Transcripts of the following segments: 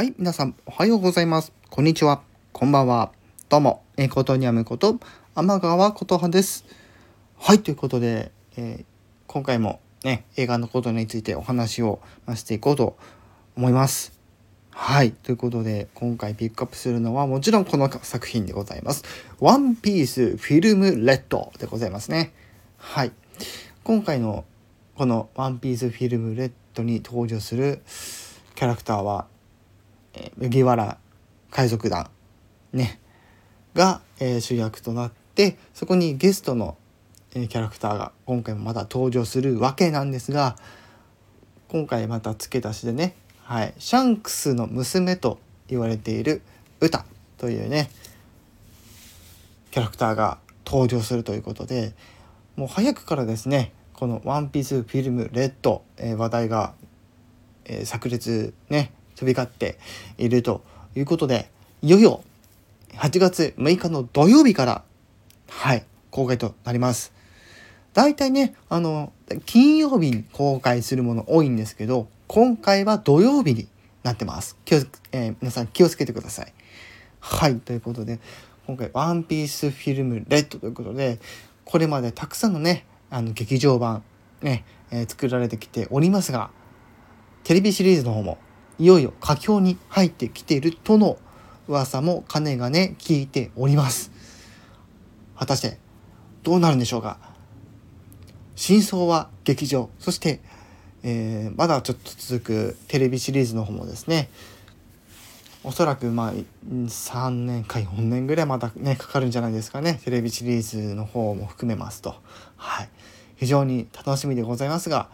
はい、皆さん、おはようございます。こんにちは。こんばんは。どうも、えことにゃむこと、天川琴葉です。はい、ということで、えー、今回もね、映画のことについてお話をしていこうと思います。はい。ということで、今回ピックアップするのはもちろんこの作品でございます。ワンピースフィルムレッドでございますね。はい。今回のこのワンピースフィルムレッドに登場するキャラクターはえ麦わら海賊団ねが、えー、主役となってそこにゲストの、えー、キャラクターが今回もまた登場するわけなんですが今回また付け足しでね、はい、シャンクスの娘と言われているウタというねキャラクターが登場するということでもう早くからですねこの「ワンピースフィルムレッド」えー、話題が、えー、炸裂ね飛び交っているということで、いよいよ8月6日の土曜日から、はい、公開となります。大体ね、あの、金曜日に公開するもの多いんですけど、今回は土曜日になってます。気を、えー、皆さん気をつけてください。はい、ということで、今回、ワンピースフィルムレッドということで、これまでたくさんのね、あの、劇場版、ね、えー、作られてきておりますが、テレビシリーズの方もいよいよ佳境に入ってきているとの噂もかねがね聞いております。果たしてどうなるんでしょうか？真相は劇場。そして、えー、まだちょっと続くテレビシリーズの方もですね。おそらくまあ3年か4年ぐらいまたねかかるんじゃないですかね。テレビシリーズの方も含めますと。はい。非常に楽しみでございますが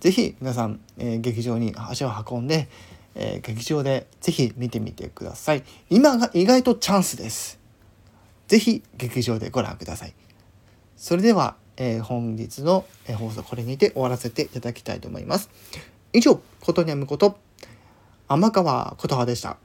是非皆さん、えー、劇場に足を運んでえー、劇場でぜひ見てみてください。今が意外とチャンスです。ぜひ劇場でご覧ください。それでは、えー、本日の放送これにて終わらせていただきたいと思います。以上、ことにゃむこと、天川琴葉でした。